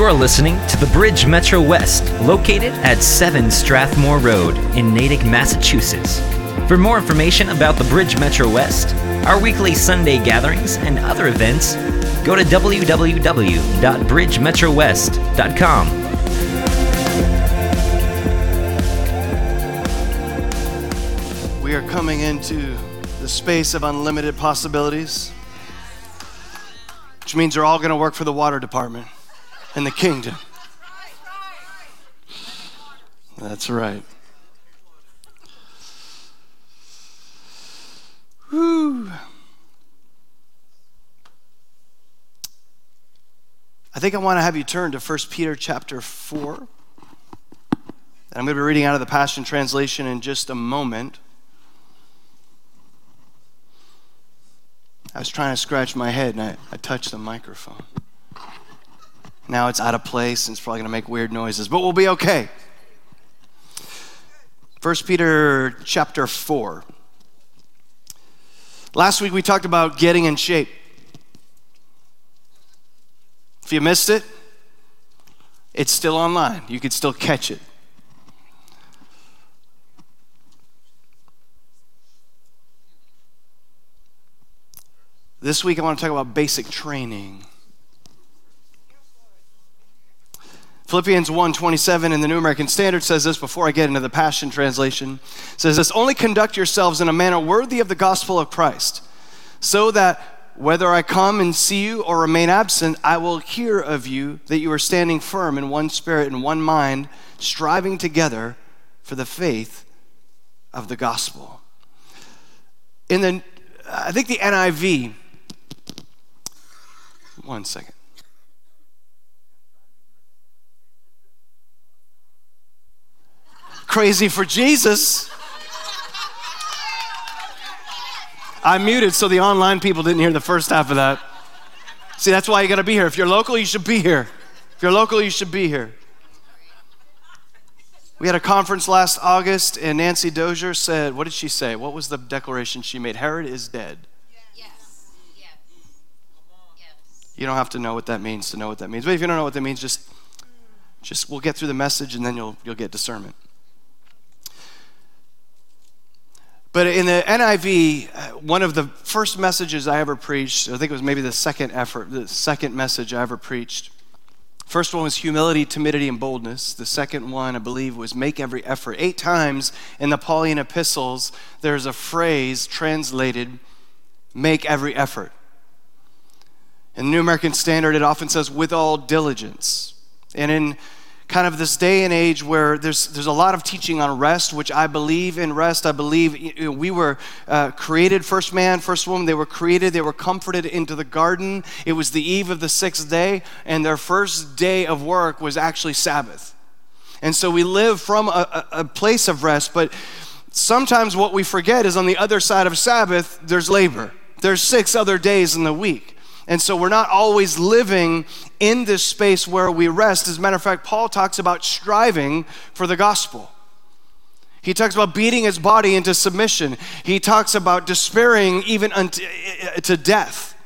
You're listening to the Bridge Metro West, located at 7 Strathmore Road in Natick, Massachusetts. For more information about the Bridge Metro West, our weekly Sunday gatherings, and other events, go to www.bridgemetrowest.com. We are coming into the space of unlimited possibilities, which means they're all going to work for the water department in the kingdom. That's right. Whew. I think I want to have you turn to 1 Peter chapter 4. And I'm going to be reading out of the Passion Translation in just a moment. I was trying to scratch my head and I, I touched the microphone. Now it's out of place and it's probably going to make weird noises, but we'll be okay. 1 Peter chapter 4. Last week we talked about getting in shape. If you missed it, it's still online. You could still catch it. This week I want to talk about basic training. Philippians 1:27 in the New American Standard says this before I get into the Passion translation. says this, "Only conduct yourselves in a manner worthy of the gospel of Christ, so that whether I come and see you or remain absent, I will hear of you that you are standing firm in one spirit and one mind, striving together for the faith of the gospel." In the I think the NIV one second. Crazy for Jesus. I muted so the online people didn't hear the first half of that. See, that's why you got to be here. If you're local, you should be here. If you're local, you should be here. We had a conference last August, and Nancy Dozier said, What did she say? What was the declaration she made? Herod is dead. Yes. You don't have to know what that means to know what that means. But if you don't know what that means, just just we'll get through the message and then you'll you'll get discernment. But in the NIV, uh, one of the first messages I ever preached, I think it was maybe the second effort, the second message I ever preached. First one was humility, timidity, and boldness. The second one, I believe, was make every effort. Eight times in the Pauline epistles, there's a phrase translated, make every effort. In the New American Standard, it often says, with all diligence. And in kind of this day and age where there's, there's a lot of teaching on rest, which I believe in rest. I believe you know, we were uh, created, first man, first woman, they were created, they were comforted into the garden. It was the eve of the sixth day, and their first day of work was actually Sabbath. And so we live from a, a, a place of rest, but sometimes what we forget is on the other side of Sabbath, there's labor. There's six other days in the week. And so we're not always living in this space where we rest. As a matter of fact, Paul talks about striving for the gospel. He talks about beating his body into submission. He talks about despairing even unto, eh, eh, to death.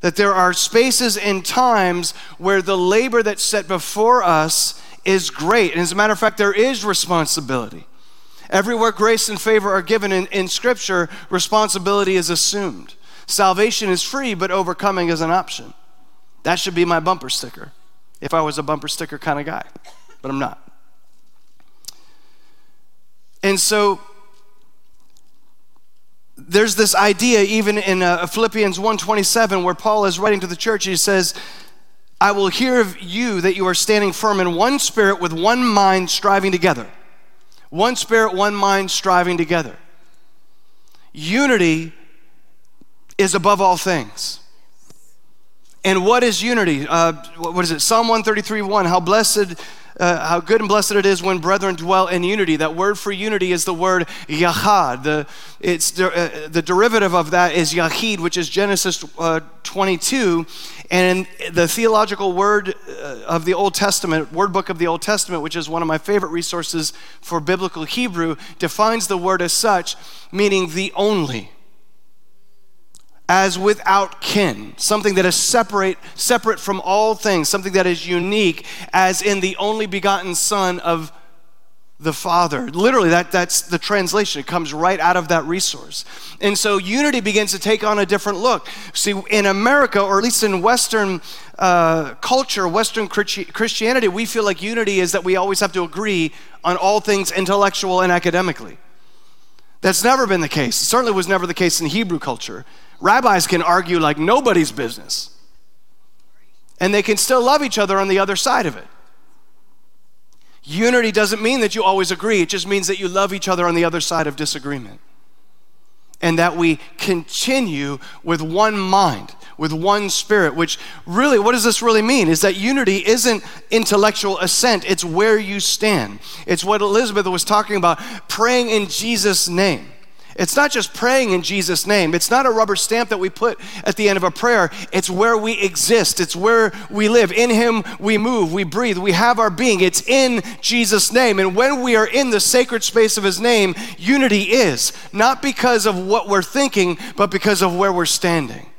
That there are spaces and times where the labor that's set before us is great. And as a matter of fact, there is responsibility. Everywhere grace and favor are given in, in Scripture, responsibility is assumed. Salvation is free, but overcoming is an option. That should be my bumper sticker if I was a bumper sticker kind of guy, but I'm not. And so there's this idea even in uh, Philippians 1:27 where Paul is writing to the church he says I will hear of you that you are standing firm in one spirit with one mind striving together. One spirit, one mind striving together. Unity is above all things. And what is unity? Uh, what is it? Psalm 133 1. How blessed, uh, how good and blessed it is when brethren dwell in unity. That word for unity is the word yahad. The, it's uh, the derivative of that is yahid, which is Genesis uh, 22. And the theological word uh, of the Old Testament, word book of the Old Testament, which is one of my favorite resources for biblical Hebrew, defines the word as such, meaning the only as without kin, something that is separate, separate from all things, something that is unique, as in the only begotten Son of the Father. Literally, that, that's the translation. It comes right out of that resource. And so unity begins to take on a different look. See, in America, or at least in Western uh, culture, Western Christianity, we feel like unity is that we always have to agree on all things intellectual and academically. That's never been the case. It certainly was never the case in Hebrew culture. Rabbis can argue like nobody's business, and they can still love each other on the other side of it. Unity doesn't mean that you always agree, it just means that you love each other on the other side of disagreement. And that we continue with one mind, with one spirit, which really, what does this really mean? Is that unity isn't intellectual assent, it's where you stand. It's what Elizabeth was talking about praying in Jesus' name. It's not just praying in Jesus' name. It's not a rubber stamp that we put at the end of a prayer. It's where we exist. It's where we live. In Him we move, we breathe, we have our being. It's in Jesus' name. And when we are in the sacred space of His name, unity is not because of what we're thinking, but because of where we're standing.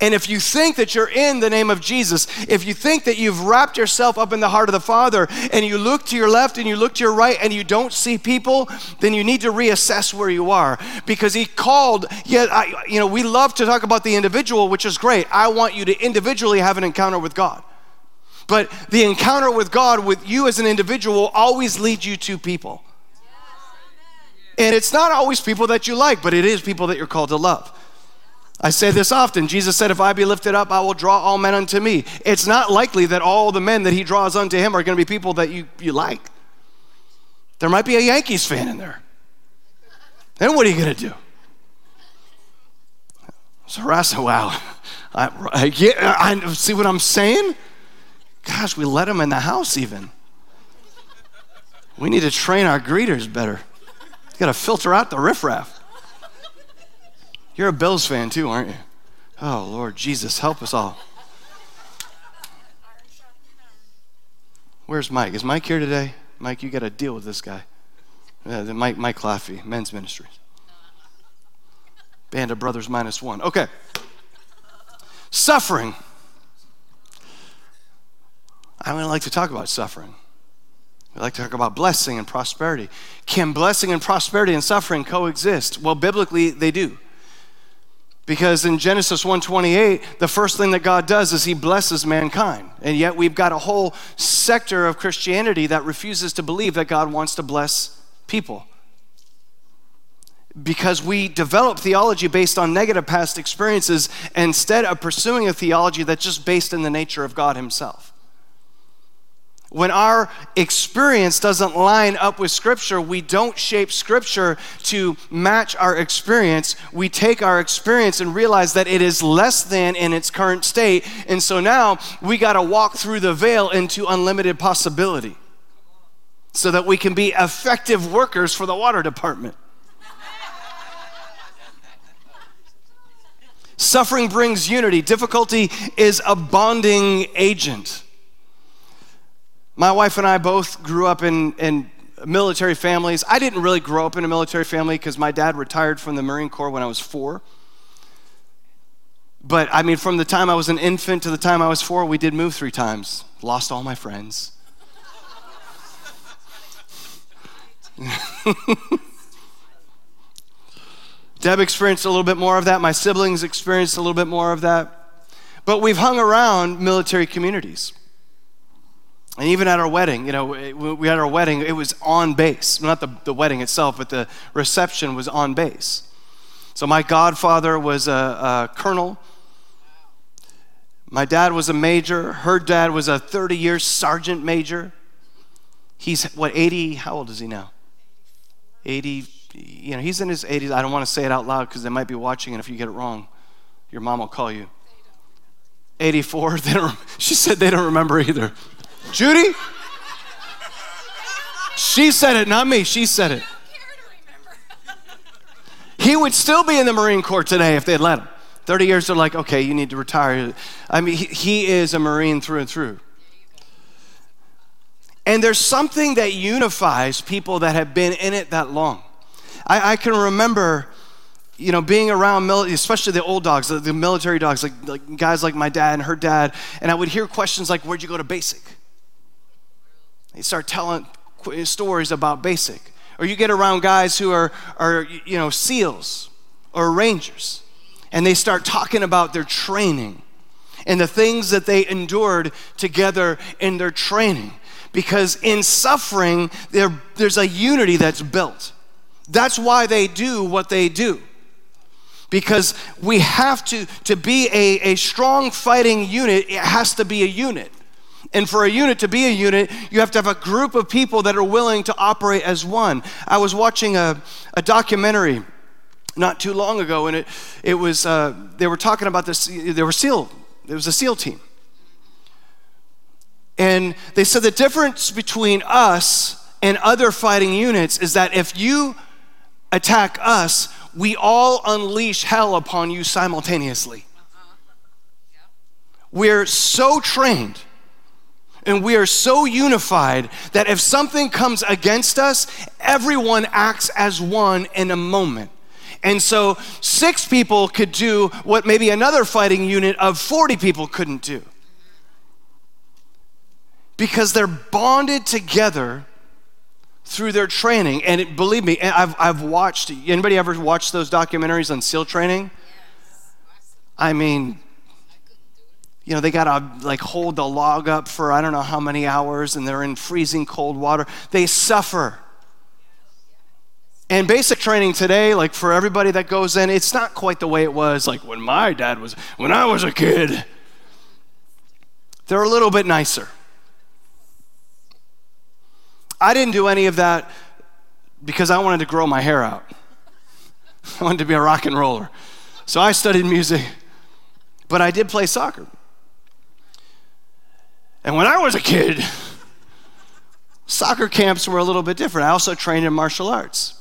And if you think that you're in the name of Jesus, if you think that you've wrapped yourself up in the heart of the Father and you look to your left and you look to your right and you don't see people, then you need to reassess where you are because He called. Yet, I, you know, we love to talk about the individual, which is great. I want you to individually have an encounter with God. But the encounter with God, with you as an individual, will always leads you to people. And it's not always people that you like, but it is people that you're called to love. I say this often. Jesus said, If I be lifted up, I will draw all men unto me. It's not likely that all the men that he draws unto him are going to be people that you, you like. There might be a Yankees fan in there. Then what are you going to do? So Rasa, wow. I, I, get, I see what I'm saying? Gosh, we let them in the house even. We need to train our greeters better. You got to filter out the riffraff. You're a Bills fan too, aren't you? Oh, Lord Jesus, help us all. Where's Mike? Is Mike here today? Mike, you got to deal with this guy. Uh, Mike, Mike Claffey, Men's ministry. Band of Brothers minus one. Okay. Suffering. I don't like to talk about suffering. We like to talk about blessing and prosperity. Can blessing and prosperity and suffering coexist? Well, biblically, they do. Because in Genesis 1:28, the first thing that God does is he blesses mankind. And yet we've got a whole sector of Christianity that refuses to believe that God wants to bless people. Because we develop theology based on negative past experiences instead of pursuing a theology that's just based in the nature of God himself. When our experience doesn't line up with Scripture, we don't shape Scripture to match our experience. We take our experience and realize that it is less than in its current state. And so now we got to walk through the veil into unlimited possibility so that we can be effective workers for the water department. Suffering brings unity, difficulty is a bonding agent. My wife and I both grew up in, in military families. I didn't really grow up in a military family because my dad retired from the Marine Corps when I was four. But I mean, from the time I was an infant to the time I was four, we did move three times. Lost all my friends. Deb experienced a little bit more of that. My siblings experienced a little bit more of that. But we've hung around military communities. And even at our wedding, you know, we had our wedding, it was on base. Not the, the wedding itself, but the reception was on base. So my godfather was a, a colonel. My dad was a major. Her dad was a 30 year sergeant major. He's, what, 80? How old is he now? 80. You know, he's in his 80s. I don't want to say it out loud because they might be watching, and if you get it wrong, your mom will call you. 84. They don't, she said they don't remember either. Judy? She said it, not me. She said it. He would still be in the Marine Corps today if they'd let him. 30 years, they're like, okay, you need to retire. I mean, he, he is a Marine through and through. And there's something that unifies people that have been in it that long. I, I can remember you know, being around, especially the old dogs, the, the military dogs, like, like guys like my dad and her dad, and I would hear questions like, Where'd you go to basic? They start telling stories about basic. Or you get around guys who are, are you know, SEALs or Rangers, and they start talking about their training and the things that they endured together in their training. Because in suffering, there, there's a unity that's built. That's why they do what they do. Because we have to, to be a, a strong fighting unit, it has to be a unit. And for a unit to be a unit, you have to have a group of people that are willing to operate as one. I was watching a, a documentary not too long ago, and it, it was, uh, they were talking about this, they were SEAL, it was a SEAL team. And they said the difference between us and other fighting units is that if you attack us, we all unleash hell upon you simultaneously. We're so trained and we are so unified that if something comes against us, everyone acts as one in a moment. And so, six people could do what maybe another fighting unit of 40 people couldn't do. Because they're bonded together through their training. And it, believe me, I've, I've watched, anybody ever watched those documentaries on SEAL training? I mean, you know, they got to like hold the log up for I don't know how many hours and they're in freezing cold water. They suffer. And basic training today, like for everybody that goes in, it's not quite the way it was like when my dad was, when I was a kid. They're a little bit nicer. I didn't do any of that because I wanted to grow my hair out. I wanted to be a rock and roller. So I studied music, but I did play soccer. And when I was a kid, soccer camps were a little bit different. I also trained in martial arts.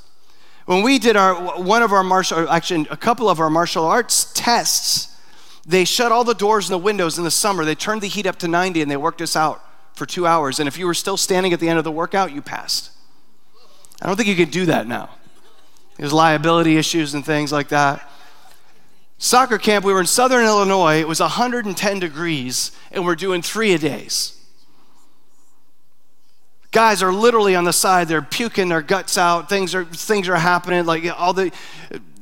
When we did our one of our martial actually a couple of our martial arts tests, they shut all the doors and the windows in the summer. They turned the heat up to 90 and they worked us out for 2 hours and if you were still standing at the end of the workout, you passed. I don't think you could do that now. There's liability issues and things like that. Soccer camp, we were in southern Illinois. It was 110 degrees, and we're doing three a days. Guys are literally on the side, they're puking their guts out. Things are, things are happening. Like all the,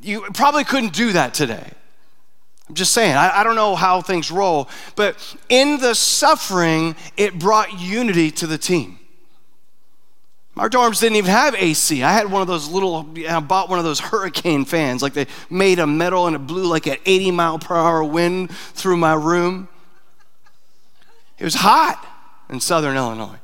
you probably couldn't do that today. I'm just saying, I, I don't know how things roll, but in the suffering, it brought unity to the team. Our dorms didn't even have AC. I had one of those little, I bought one of those hurricane fans. Like they made a metal and it blew like an 80 mile per hour wind through my room. It was hot in southern Illinois.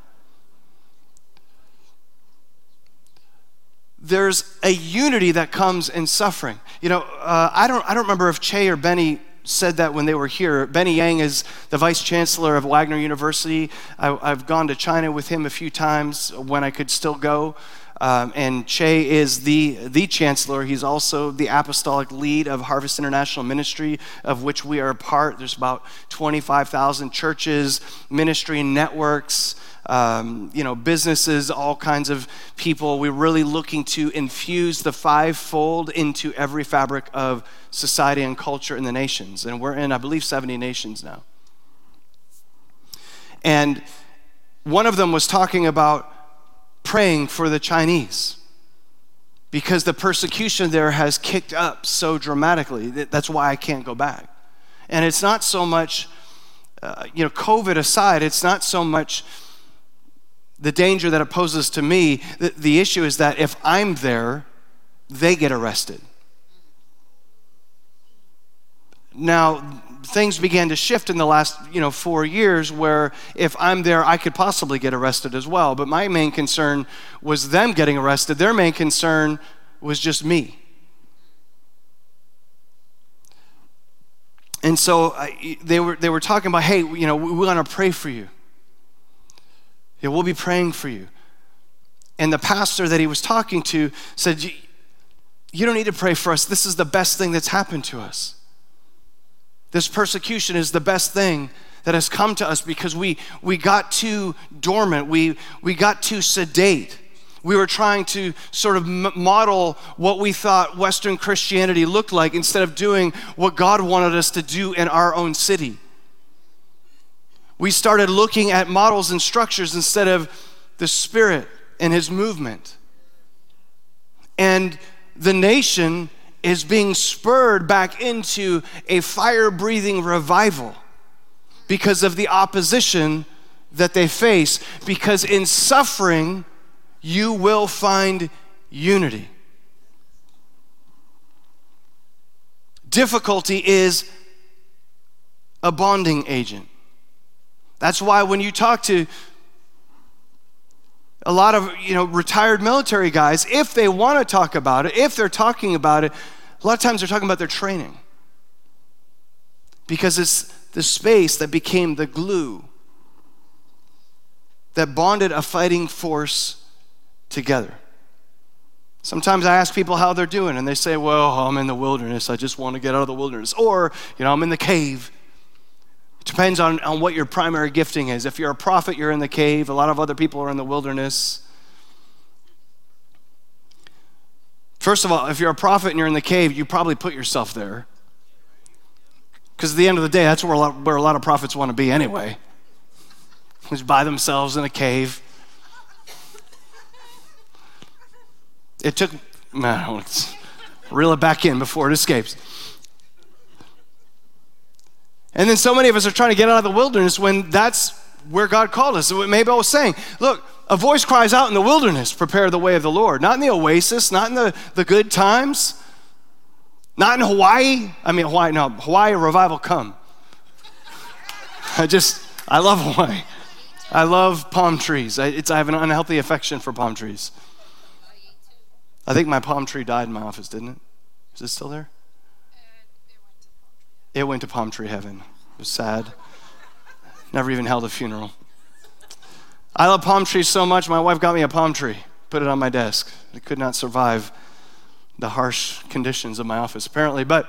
There's a unity that comes in suffering. You know, uh, I, don't, I don't remember if Che or Benny said that when they were here. Benny Yang is the vice chancellor of Wagner University. I, have gone to China with him a few times when I could still go. Um, and Che is the, the chancellor. He's also the apostolic lead of Harvest International Ministry, of which we are a part. There's about 25,000 churches, ministry networks um, you know, businesses, all kinds of people. We're really looking to infuse the fivefold into every fabric of society and culture in the nations. And we're in, I believe, 70 nations now. And one of them was talking about praying for the Chinese because the persecution there has kicked up so dramatically. That's why I can't go back. And it's not so much, uh, you know, COVID aside, it's not so much the danger that it poses to me, the, the issue is that if I'm there, they get arrested. Now, things began to shift in the last you know four years where if i'm there i could possibly get arrested as well. But my main concern was them getting arrested. Their main concern was just me. And so I, they were they were talking about hey you know we, we want to pray for you yeah, we'll be praying for you. And the pastor that he was talking to said, You don't need to pray for us. This is the best thing that's happened to us. This persecution is the best thing that has come to us because we, we got too dormant, we, we got too sedate. We were trying to sort of model what we thought Western Christianity looked like instead of doing what God wanted us to do in our own city. We started looking at models and structures instead of the Spirit and His movement. And the nation is being spurred back into a fire breathing revival because of the opposition that they face. Because in suffering, you will find unity. Difficulty is a bonding agent. That's why when you talk to a lot of you know retired military guys, if they want to talk about it, if they're talking about it, a lot of times they're talking about their training. Because it's the space that became the glue that bonded a fighting force together. Sometimes I ask people how they're doing, and they say, Well, I'm in the wilderness. I just want to get out of the wilderness. Or, you know, I'm in the cave. Depends on, on what your primary gifting is. If you're a prophet, you're in the cave. A lot of other people are in the wilderness. First of all, if you're a prophet and you're in the cave, you probably put yourself there. Because at the end of the day, that's where a lot, where a lot of prophets want to be anyway. Just by themselves in a cave. It took, no, reel it back in before it escapes. And then so many of us are trying to get out of the wilderness when that's where God called us. Maybe I was saying, look, a voice cries out in the wilderness, prepare the way of the Lord. Not in the oasis, not in the, the good times, not in Hawaii. I mean, Hawaii, no, Hawaii revival come. I just, I love Hawaii. I love palm trees. I, I have an unhealthy affection for palm trees. I think my palm tree died in my office, didn't it? Is it still there? It went to palm tree heaven. It was sad. Never even held a funeral. I love palm trees so much, my wife got me a palm tree, put it on my desk. It could not survive the harsh conditions of my office, apparently. But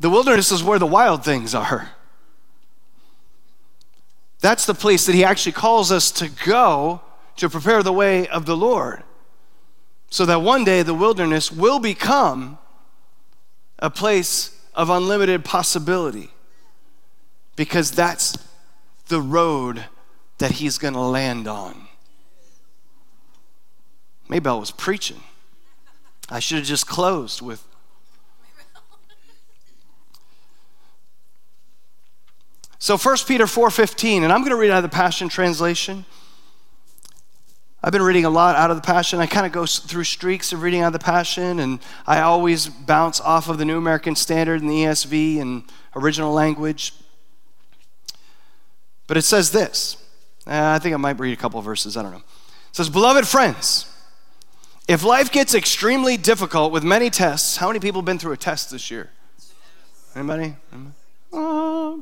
the wilderness is where the wild things are. That's the place that he actually calls us to go to prepare the way of the Lord. So that one day the wilderness will become a place of unlimited possibility because that's the road that he's going to land on. Maybell was preaching. I should have just closed with. So 1 Peter 4:15 and I'm going to read out of the Passion translation. I've been reading a lot out of the Passion. I kind of go through streaks of reading out of the Passion, and I always bounce off of the New American Standard and the ESV and original language. But it says this. Uh, I think I might read a couple verses. I don't know. It says, Beloved friends, if life gets extremely difficult with many tests, how many people have been through a test this year? Anybody? Anybody? Uh,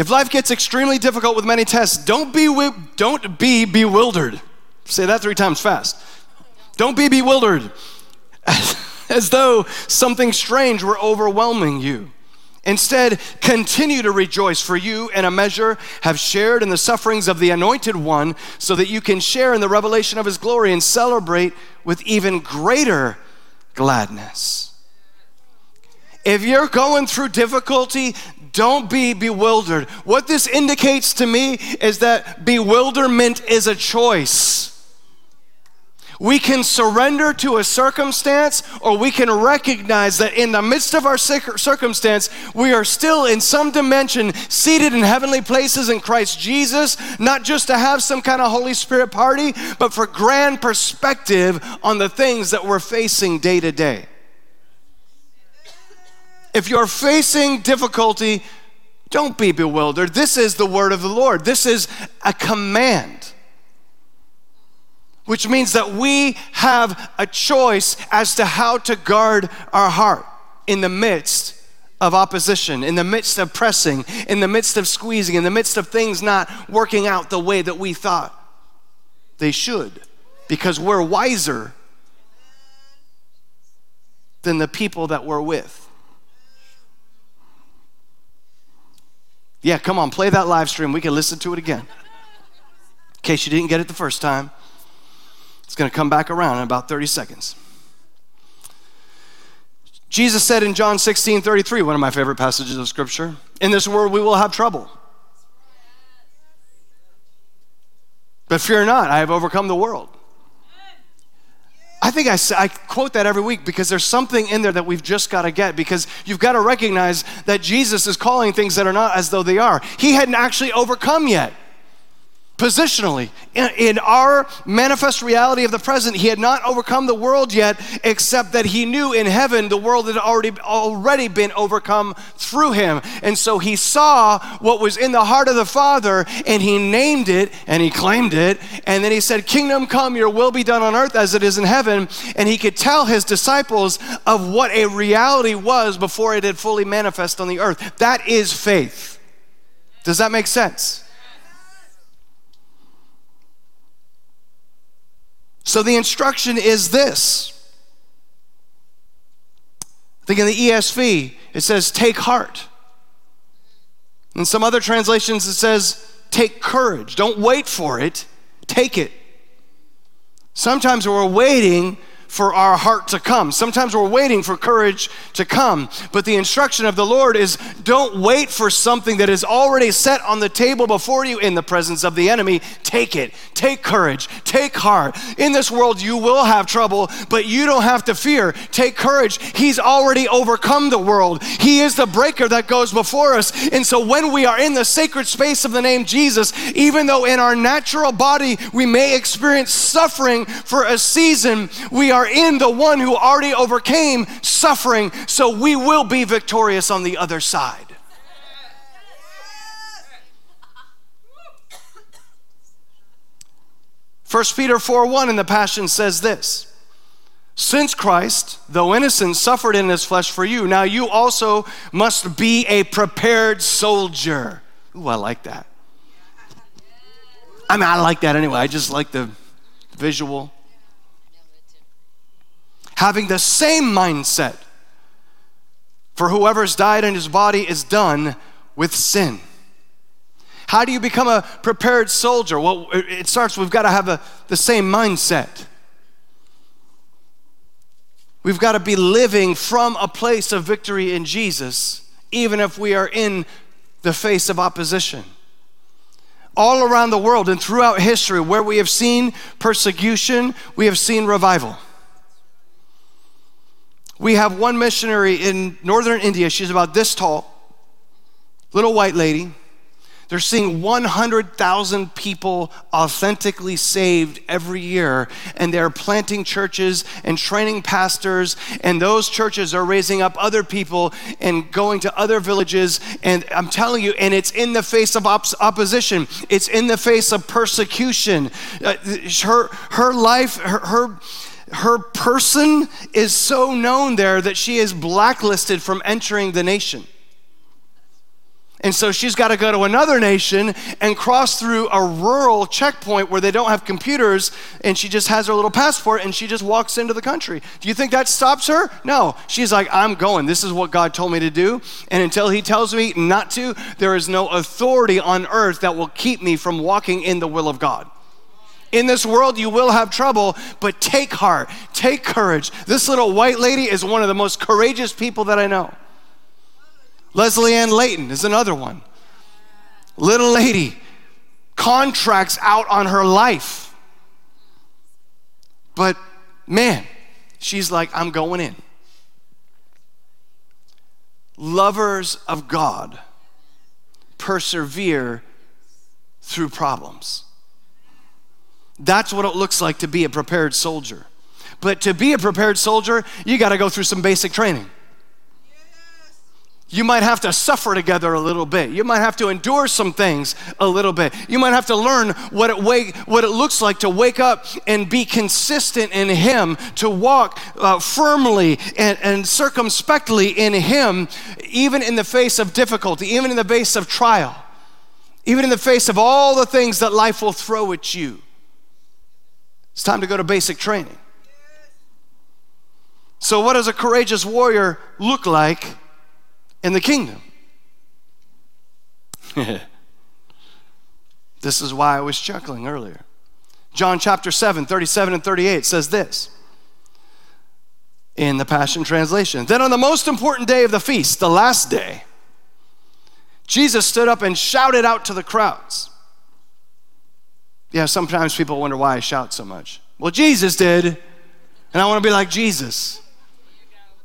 If life gets extremely difficult with many tests, don't be, don't be bewildered. Say that three times fast. Don't be bewildered as though something strange were overwhelming you. Instead, continue to rejoice, for you, in a measure, have shared in the sufferings of the Anointed One, so that you can share in the revelation of His glory and celebrate with even greater gladness. If you're going through difficulty, don't be bewildered. What this indicates to me is that bewilderment is a choice. We can surrender to a circumstance, or we can recognize that in the midst of our circumstance, we are still in some dimension seated in heavenly places in Christ Jesus, not just to have some kind of Holy Spirit party, but for grand perspective on the things that we're facing day to day. If you're facing difficulty, don't be bewildered. This is the word of the Lord. This is a command, which means that we have a choice as to how to guard our heart in the midst of opposition, in the midst of pressing, in the midst of squeezing, in the midst of things not working out the way that we thought they should, because we're wiser than the people that we're with. Yeah, come on, play that live stream. We can listen to it again. In case you didn't get it the first time, it's going to come back around in about 30 seconds. Jesus said in John 16 33, one of my favorite passages of scripture, in this world we will have trouble. But fear not, I have overcome the world. I think I, I, quote that every week because there's something in there that we've just got to get because you've got to recognize that Jesus is calling things that are not as though they are. He hadn't actually overcome yet positionally. In, in, our manifest reality of the present, he had not overcome the world yet, except that he knew in heaven the world had already, already been overcome through him. And so he saw what was in the heart of the Father and he named it and he claimed it. And then he said, Kingdom come, your will be done on earth as it is in heaven. And he could tell his disciples of what a reality was before it had fully manifest on the earth. That is faith. Does that make sense? So the instruction is this. I think in the ESV, it says, take heart. In some other translations, it says, take courage. Don't wait for it, take it. Sometimes we're waiting for our heart to come. Sometimes we're waiting for courage to come. But the instruction of the Lord is don't wait for something that is already set on the table before you in the presence of the enemy. Take it. Take courage. Take heart. In this world, you will have trouble, but you don't have to fear. Take courage. He's already overcome the world. He is the breaker that goes before us. And so when we are in the sacred space of the name Jesus, even though in our natural body we may experience suffering for a season, we are are in the one who already overcame suffering, so we will be victorious on the other side. First Peter 4 1 in the Passion says this Since Christ, though innocent, suffered in his flesh for you, now you also must be a prepared soldier. Ooh, I like that. I mean, I like that anyway. I just like the visual having the same mindset. For whoever's died in his body is done with sin. How do you become a prepared soldier? Well, it starts, we've got to have a, the same mindset. We've got to be living from a place of victory in Jesus, even if we are in the face of opposition. All around the world and throughout history, where we have seen persecution, we have seen revival. We have one missionary in northern India. She's about this tall, little white lady. They're seeing 100,000 people authentically saved every year, and they're planting churches and training pastors, and those churches are raising up other people and going to other villages. And I'm telling you, and it's in the face of op- opposition, it's in the face of persecution. Uh, her, her life, her, her her person is so known there that she is blacklisted from entering the nation. And so she's got to go to another nation and cross through a rural checkpoint where they don't have computers, and she just has her little passport and she just walks into the country. Do you think that stops her? No. She's like, I'm going. This is what God told me to do. And until He tells me not to, there is no authority on earth that will keep me from walking in the will of God. In this world, you will have trouble, but take heart, take courage. This little white lady is one of the most courageous people that I know. Leslie Ann Layton is another one. Little lady contracts out on her life. But man, she's like, I'm going in. Lovers of God persevere through problems. That's what it looks like to be a prepared soldier. But to be a prepared soldier, you got to go through some basic training. You might have to suffer together a little bit. You might have to endure some things a little bit. You might have to learn what it, wake, what it looks like to wake up and be consistent in Him, to walk uh, firmly and, and circumspectly in Him, even in the face of difficulty, even in the face of trial, even in the face of all the things that life will throw at you. It's time to go to basic training. So, what does a courageous warrior look like in the kingdom? this is why I was chuckling earlier. John chapter 7, 37 and 38 says this in the Passion Translation. Then on the most important day of the feast, the last day, Jesus stood up and shouted out to the crowds. Yeah, sometimes people wonder why I shout so much. Well, Jesus did, and I want to be like Jesus.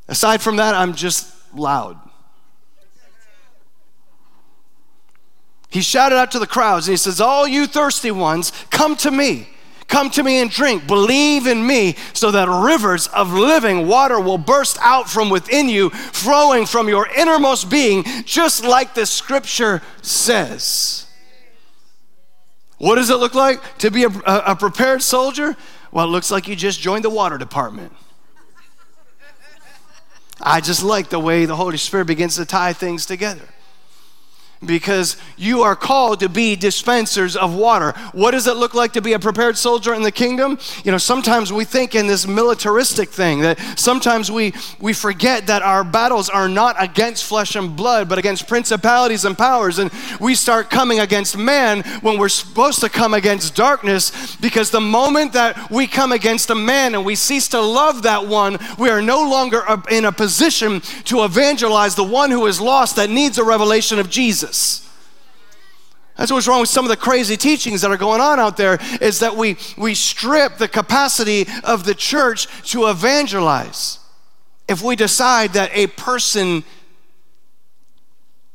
Aside from that, I'm just loud. He shouted out to the crowds and he says, All you thirsty ones, come to me. Come to me and drink. Believe in me so that rivers of living water will burst out from within you, flowing from your innermost being, just like the scripture says. What does it look like to be a, a prepared soldier? Well, it looks like you just joined the water department. I just like the way the Holy Spirit begins to tie things together because you are called to be dispensers of water. What does it look like to be a prepared soldier in the kingdom? You know, sometimes we think in this militaristic thing that sometimes we we forget that our battles are not against flesh and blood, but against principalities and powers and we start coming against man when we're supposed to come against darkness because the moment that we come against a man and we cease to love that one, we are no longer in a position to evangelize the one who is lost that needs a revelation of Jesus. Jesus. That's what's wrong with some of the crazy teachings that are going on out there is that we, we strip the capacity of the church to evangelize. If we decide that a person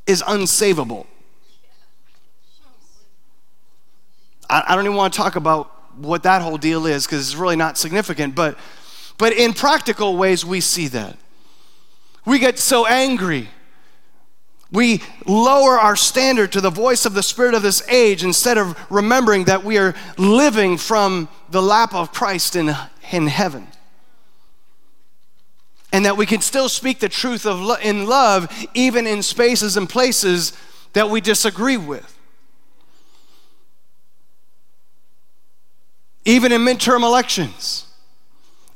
is unsavable. I, I don't even want to talk about what that whole deal is because it's really not significant, but, but in practical ways, we see that. We get so angry we lower our standard to the voice of the spirit of this age instead of remembering that we are living from the lap of Christ in, in heaven. And that we can still speak the truth of lo- in love even in spaces and places that we disagree with. Even in midterm elections,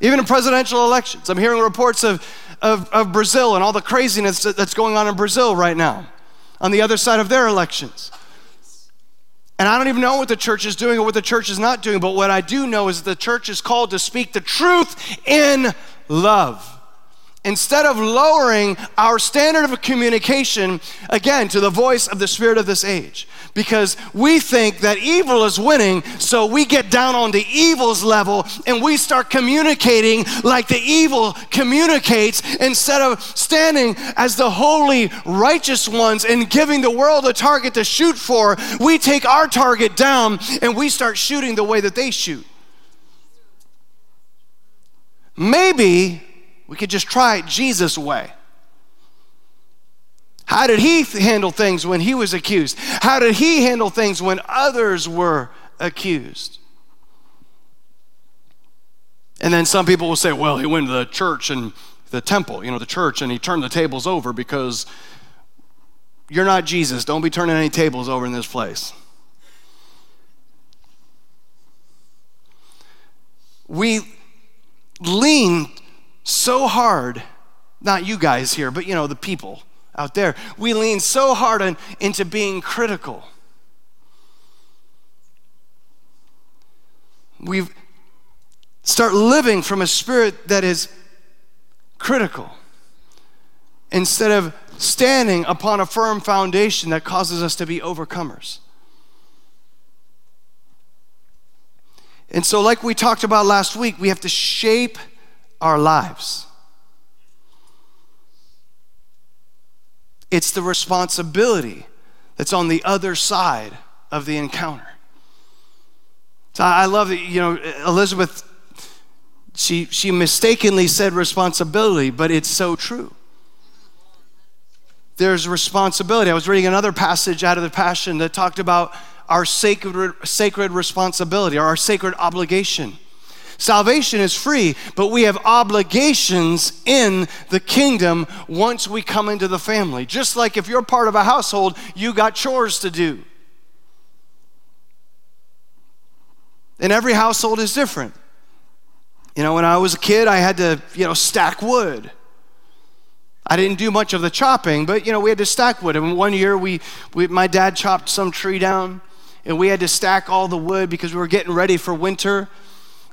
even in presidential elections. I'm hearing reports of of, of Brazil and all the craziness that's going on in Brazil right now on the other side of their elections. And I don't even know what the church is doing or what the church is not doing, but what I do know is that the church is called to speak the truth in love instead of lowering our standard of communication again to the voice of the spirit of this age. Because we think that evil is winning so we get down on the evil's level and we start communicating like the evil communicates instead of standing as the holy righteous ones and giving the world a target to shoot for we take our target down and we start shooting the way that they shoot. Maybe we could just try it Jesus' way. How did he handle things when he was accused? How did he handle things when others were accused? And then some people will say, well, he went to the church and the temple, you know, the church, and he turned the tables over because you're not Jesus. Don't be turning any tables over in this place. We lean so hard, not you guys here, but you know, the people out there, we lean so hard on, into being critical. We start living from a spirit that is critical instead of standing upon a firm foundation that causes us to be overcomers. And so, like we talked about last week, we have to shape our lives. It's the responsibility that's on the other side of the encounter. So I love that, you know, Elizabeth, she, she mistakenly said responsibility, but it's so true. There's responsibility. I was reading another passage out of the Passion that talked about our sacred, sacred responsibility or our sacred obligation. Salvation is free, but we have obligations in the kingdom once we come into the family. Just like if you're part of a household, you got chores to do. And every household is different. You know, when I was a kid, I had to, you know, stack wood. I didn't do much of the chopping, but you know, we had to stack wood. And one year we, we my dad chopped some tree down and we had to stack all the wood because we were getting ready for winter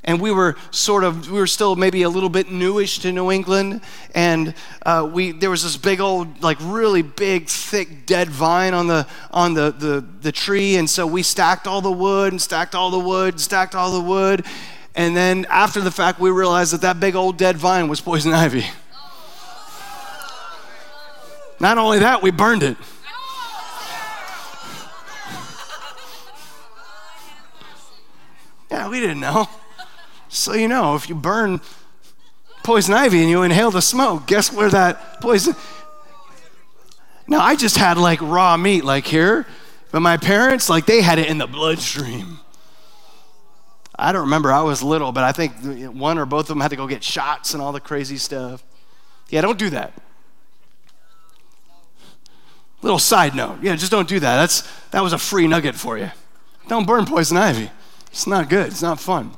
and we were sort of we were still maybe a little bit newish to new england. And uh, we there was this big old like really big thick dead vine on the on the, the the tree. And so we stacked all the wood and stacked all the wood and stacked all the wood. And then after the fact we realized that that big old dead vine was poison ivy. Not only that we burned it. Yeah we didn't know so you know, if you burn poison ivy and you inhale the smoke, guess where that poison. Now, I just had like raw meat, like here, but my parents, like, they had it in the bloodstream. I don't remember, I was little, but I think one or both of them had to go get shots and all the crazy stuff. Yeah, don't do that. Little side note. Yeah, just don't do that. That's, that was a free nugget for you. Don't burn poison ivy. It's not good, it's not fun.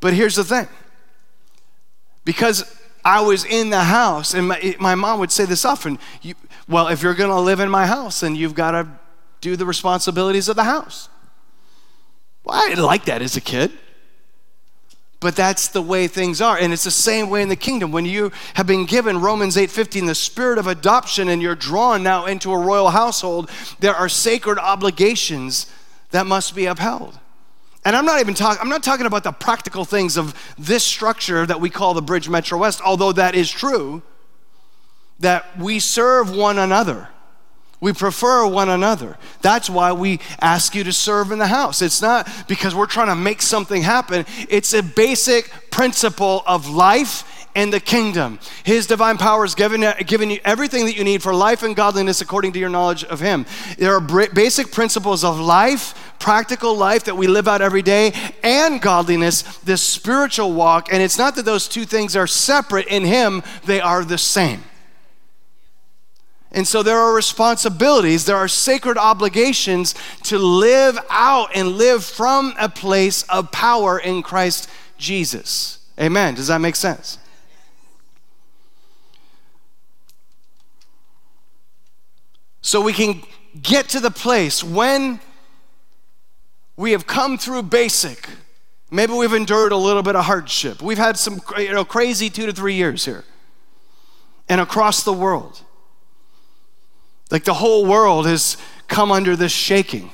But here's the thing because I was in the house, and my, my mom would say this often you, well, if you're going to live in my house, then you've got to do the responsibilities of the house. Well, I didn't like that as a kid. But that's the way things are. And it's the same way in the kingdom. When you have been given Romans 8:15, the spirit of adoption, and you're drawn now into a royal household, there are sacred obligations that must be upheld. And I'm not even talking, I'm not talking about the practical things of this structure that we call the Bridge Metro West, although that is true, that we serve one another. We prefer one another. That's why we ask you to serve in the house. It's not because we're trying to make something happen, it's a basic principle of life and the kingdom. His divine power has given, given you everything that you need for life and godliness according to your knowledge of Him. There are basic principles of life, practical life that we live out every day, and godliness, this spiritual walk. And it's not that those two things are separate in Him, they are the same. And so there are responsibilities, there are sacred obligations to live out and live from a place of power in Christ Jesus. Amen. Does that make sense? So we can get to the place when we have come through basic. Maybe we've endured a little bit of hardship. We've had some you know, crazy two to three years here and across the world. Like the whole world has come under this shaking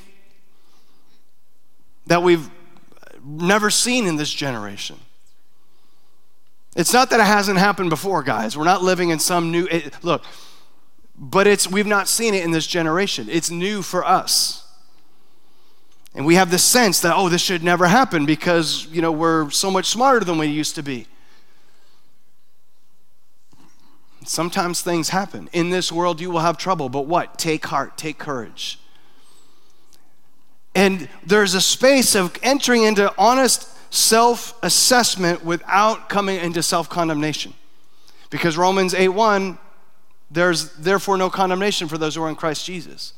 that we've never seen in this generation. It's not that it hasn't happened before, guys. We're not living in some new. It, look, but it's we've not seen it in this generation. It's new for us. And we have the sense that oh this should never happen because you know we're so much smarter than we used to be. Sometimes things happen. In this world you will have trouble, but what? Take heart, take courage. And there's a space of entering into honest self assessment without coming into self condemnation. Because Romans 8 1 there's therefore no condemnation for those who are in Christ Jesus.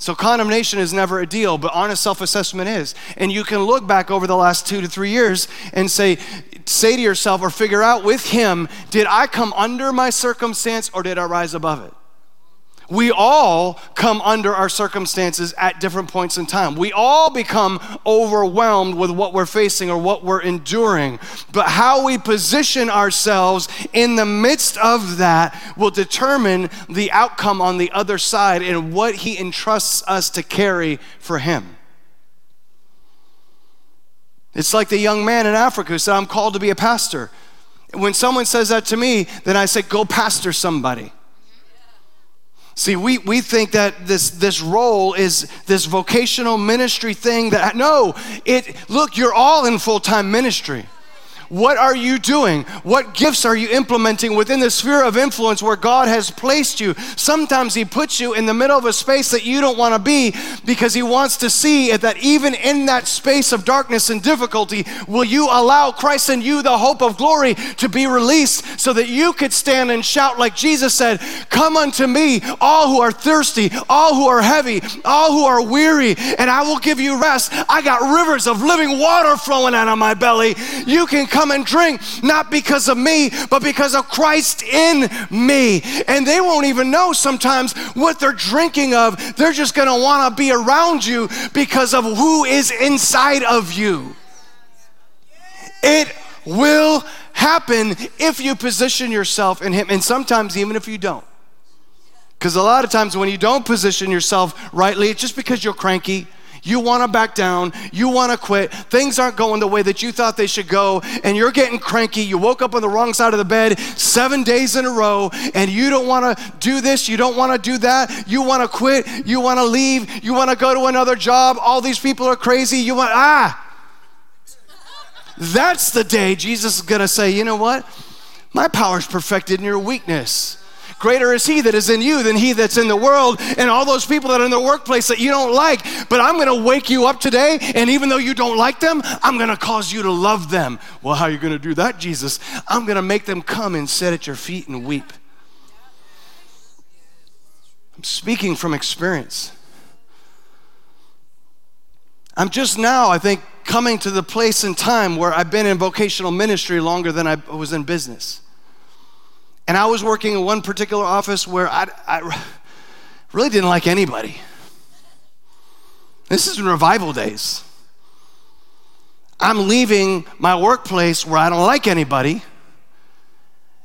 So, condemnation is never a deal, but honest self assessment is. And you can look back over the last two to three years and say, say to yourself or figure out with Him, did I come under my circumstance or did I rise above it? We all come under our circumstances at different points in time. We all become overwhelmed with what we're facing or what we're enduring. But how we position ourselves in the midst of that will determine the outcome on the other side and what He entrusts us to carry for Him. It's like the young man in Africa who said, I'm called to be a pastor. When someone says that to me, then I say, Go pastor somebody. See, we, we think that this, this role is this vocational ministry thing that, no, it, look, you're all in full time ministry. What are you doing? What gifts are you implementing within the sphere of influence where God has placed you? Sometimes He puts you in the middle of a space that you don't want to be because He wants to see that even in that space of darkness and difficulty, will you allow Christ in you, the hope of glory, to be released so that you could stand and shout like Jesus said, Come unto me, all who are thirsty, all who are heavy, all who are weary, and I will give you rest. I got rivers of living water flowing out of my belly. You can come come and drink, not because of me, but because of Christ in me. And they won't even know sometimes what they're drinking of. They're just gonna wanna be around you because of who is inside of you. It will happen if you position yourself in Him, and sometimes even if you don't. Because a lot of times when you don't position yourself rightly, it's just because you're cranky. You want to back down. You want to quit. Things aren't going the way that you thought they should go, and you're getting cranky. You woke up on the wrong side of the bed seven days in a row, and you don't want to do this. You don't want to do that. You want to quit. You want to leave. You want to go to another job. All these people are crazy. You want, ah. That's the day Jesus is going to say, you know what? My power is perfected in your weakness. Greater is he that is in you than he that's in the world, and all those people that are in the workplace that you don't like. But I'm gonna wake you up today, and even though you don't like them, I'm gonna cause you to love them. Well, how are you gonna do that, Jesus? I'm gonna make them come and sit at your feet and weep. I'm speaking from experience. I'm just now, I think, coming to the place and time where I've been in vocational ministry longer than I was in business. And I was working in one particular office where I, I really didn't like anybody. This is in revival days. I'm leaving my workplace where I don't like anybody,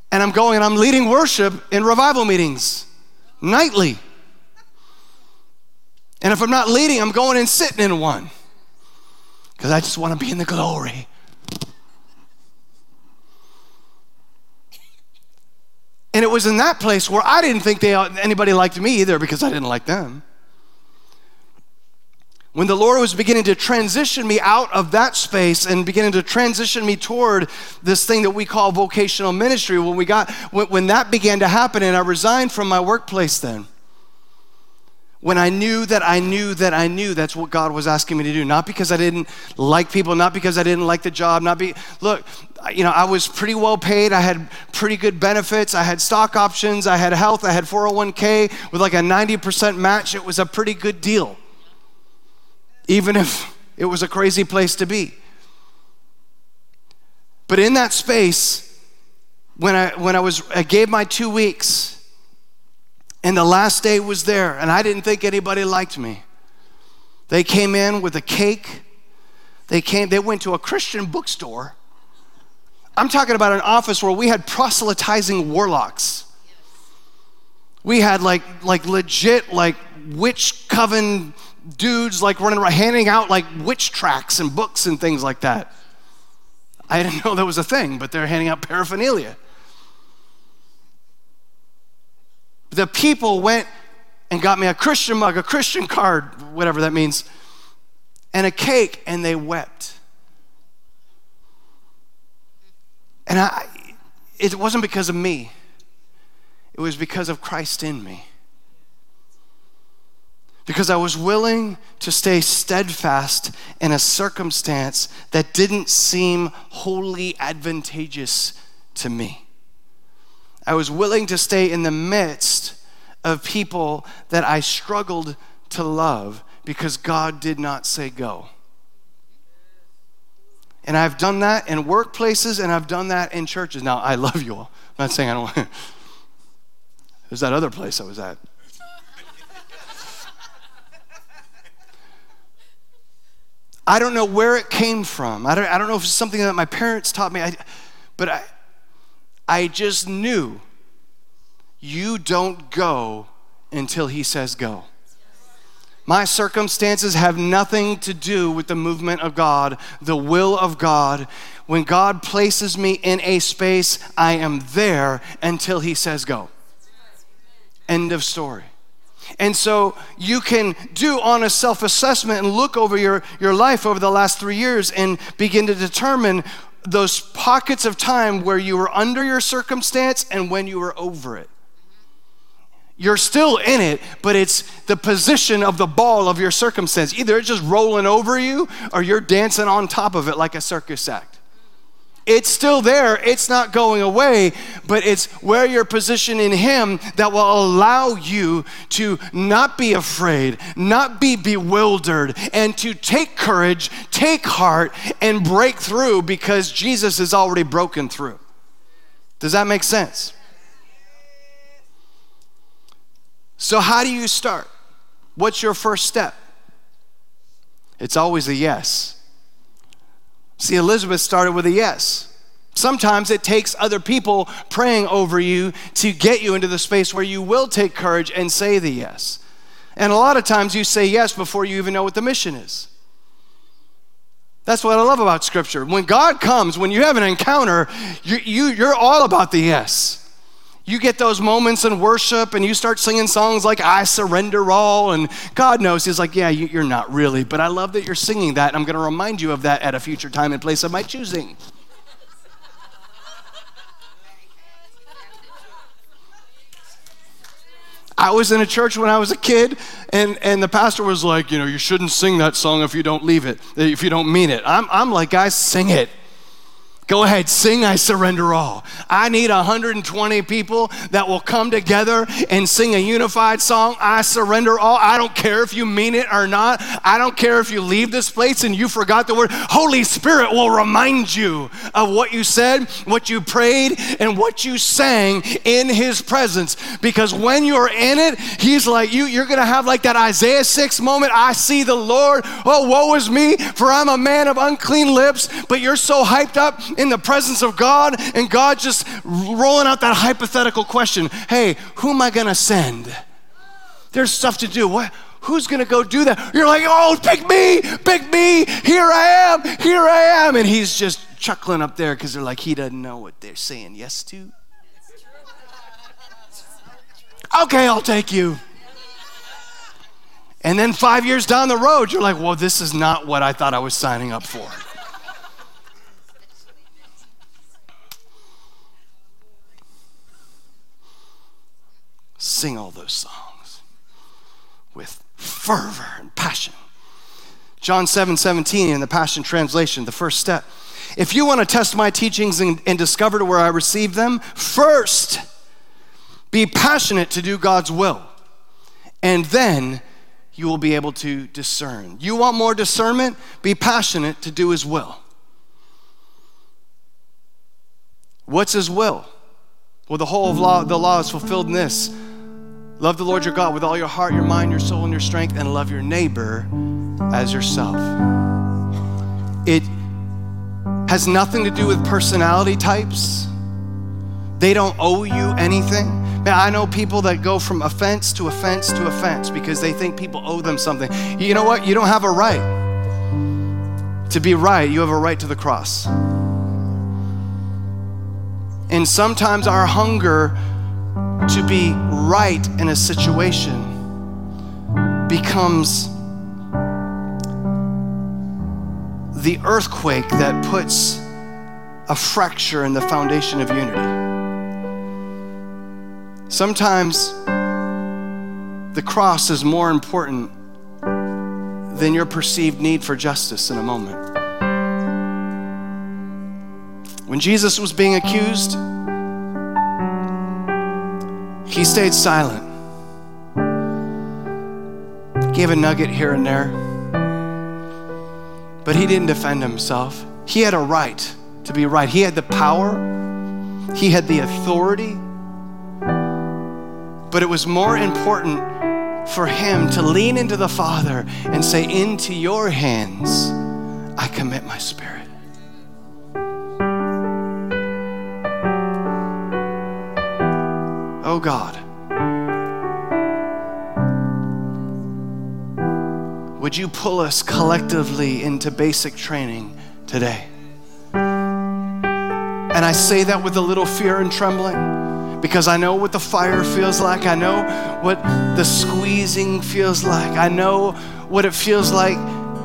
and I'm going and I'm leading worship in revival meetings nightly. And if I'm not leading, I'm going and sitting in one because I just want to be in the glory. And it was in that place where I didn't think they, anybody liked me either because I didn't like them. When the Lord was beginning to transition me out of that space and beginning to transition me toward this thing that we call vocational ministry, when we got when, when that began to happen, and I resigned from my workplace then when I knew that I knew that I knew that's what God was asking me to do. Not because I didn't like people, not because I didn't like the job, not be look, you know, I was pretty well paid. I had pretty good benefits. I had stock options. I had health. I had 401k with like a 90% match. It was a pretty good deal, even if it was a crazy place to be. But in that space, when I, when I was, I gave my two weeks and the last day was there, and I didn't think anybody liked me. They came in with a cake. They came, they went to a Christian bookstore. I'm talking about an office where we had proselytizing warlocks. We had like like legit like witch coven dudes like running around handing out like witch tracts and books and things like that. I didn't know that was a thing, but they're handing out paraphernalia. The people went and got me a Christian mug, a Christian card, whatever that means, and a cake, and they wept. And I, it wasn't because of me, it was because of Christ in me. Because I was willing to stay steadfast in a circumstance that didn't seem wholly advantageous to me. I was willing to stay in the midst of people that I struggled to love because God did not say go. And I've done that in workplaces and I've done that in churches. Now, I love you all. I'm not saying I don't want There's that other place I was at. I don't know where it came from. I don't, I don't know if it's something that my parents taught me, I, but I, I just knew you don't go until he says go. My circumstances have nothing to do with the movement of God, the will of God. When God places me in a space, I am there until He says go. End of story. And so you can do honest self assessment and look over your, your life over the last three years and begin to determine those pockets of time where you were under your circumstance and when you were over it. You're still in it, but it's the position of the ball of your circumstance. Either it's just rolling over you or you're dancing on top of it like a circus act. It's still there, it's not going away, but it's where you're positioned in Him that will allow you to not be afraid, not be bewildered, and to take courage, take heart, and break through because Jesus has already broken through. Does that make sense? So, how do you start? What's your first step? It's always a yes. See, Elizabeth started with a yes. Sometimes it takes other people praying over you to get you into the space where you will take courage and say the yes. And a lot of times you say yes before you even know what the mission is. That's what I love about Scripture. When God comes, when you have an encounter, you, you, you're all about the yes you get those moments in worship and you start singing songs like I Surrender All, and God knows He's like, Yeah, you're not really, but I love that you're singing that. I'm going to remind you of that at a future time and place of my choosing. I was in a church when I was a kid, and, and the pastor was like, You know, you shouldn't sing that song if you don't leave it, if you don't mean it. I'm, I'm like, Guys, sing it. Go ahead, sing I Surrender All. I need 120 people that will come together and sing a unified song, I Surrender All. I don't care if you mean it or not. I don't care if you leave this place and you forgot the word. Holy Spirit will remind you of what you said, what you prayed, and what you sang in His presence. Because when you're in it, He's like, you, you're going to have like that Isaiah 6 moment. I see the Lord. Oh, woe is me, for I'm a man of unclean lips. But you're so hyped up in the presence of God and God just rolling out that hypothetical question Hey, who am I going to send? There's stuff to do. What? Who's to go do that? You're like, oh, pick me, pick me. Here I am, here I am. And he's just chuckling up there because they're like, he doesn't know what they're saying yes to. Okay, I'll take you. And then five years down the road, you're like, well, this is not what I thought I was signing up for. Sing all those songs with fervor and passion. John 7 17 in the Passion Translation, the first step. If you want to test my teachings and, and discover to where I received them, first be passionate to do God's will. And then you will be able to discern. You want more discernment? Be passionate to do His will. What's His will? Well, the whole of law, the law is fulfilled in this Love the Lord your God with all your heart, your mind, your soul, and your strength, and love your neighbor as yourself. It has nothing to do with personality types. They don't owe you anything. Man, I know people that go from offense to offense to offense because they think people owe them something. You know what? You don't have a right. To be right, you have a right to the cross. And sometimes our hunger to be right in a situation becomes the earthquake that puts a fracture in the foundation of unity. Sometimes the cross is more important than your perceived need for justice in a moment. When Jesus was being accused, he stayed silent, gave a nugget here and there, but he didn't defend himself. He had a right to be right, he had the power, he had the authority, but it was more important for him to lean into the Father and say, Into your hands I commit my spirit. Oh God, would you pull us collectively into basic training today? And I say that with a little fear and trembling because I know what the fire feels like. I know what the squeezing feels like. I know what it feels like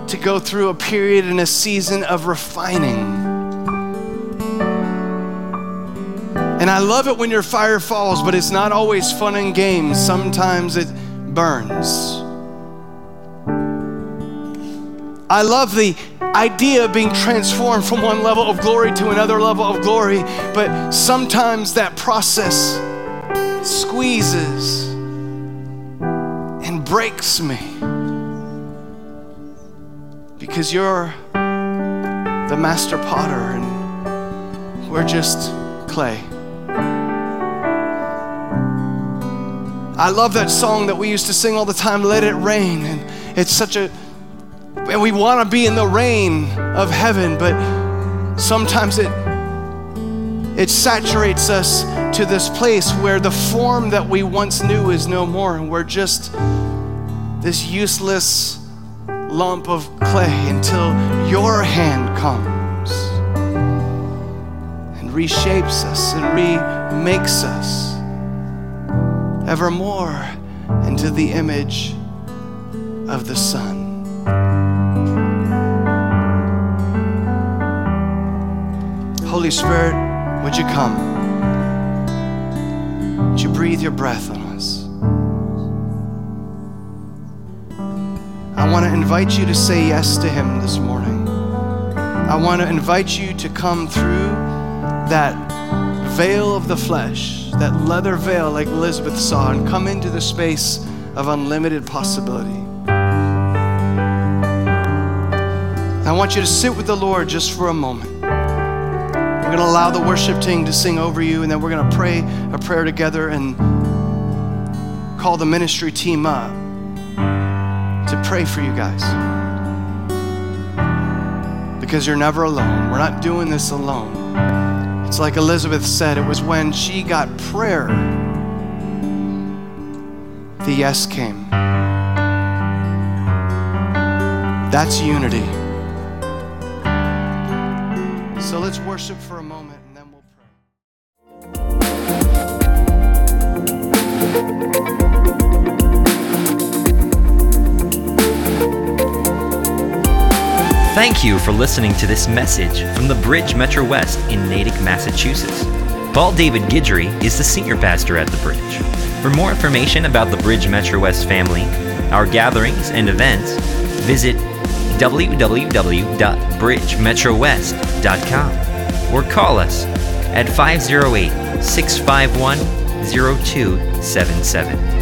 to go through a period and a season of refining. And I love it when your fire falls, but it's not always fun and games. Sometimes it burns. I love the idea of being transformed from one level of glory to another level of glory, but sometimes that process squeezes and breaks me because you're the master potter and we're just clay. I love that song that we used to sing all the time, Let It Rain. And it's such a, and we want to be in the rain of heaven, but sometimes it, it saturates us to this place where the form that we once knew is no more, and we're just this useless lump of clay until your hand comes and reshapes us and remakes us evermore into the image of the Son. Holy Spirit, would you come? Would you breathe your breath on us? I want to invite you to say yes to Him this morning. I want to invite you to come through that veil of the flesh, that leather veil like Elizabeth saw, and come into the space of unlimited possibility. I want you to sit with the Lord just for a moment. We're going to allow the worship team to sing over you, and then we're going to pray a prayer together and call the ministry team up to pray for you guys. Because you're never alone. We're not doing this alone. It's like Elizabeth said, it was when she got prayer, the yes came. That's unity. So let's worship for a moment Thank you for listening to this message from the Bridge Metro West in Natick, Massachusetts. Paul David Guidry is the senior pastor at the Bridge. For more information about the Bridge Metro West family, our gatherings, and events, visit www.bridgemetrowest.com or call us at 508 651 0277.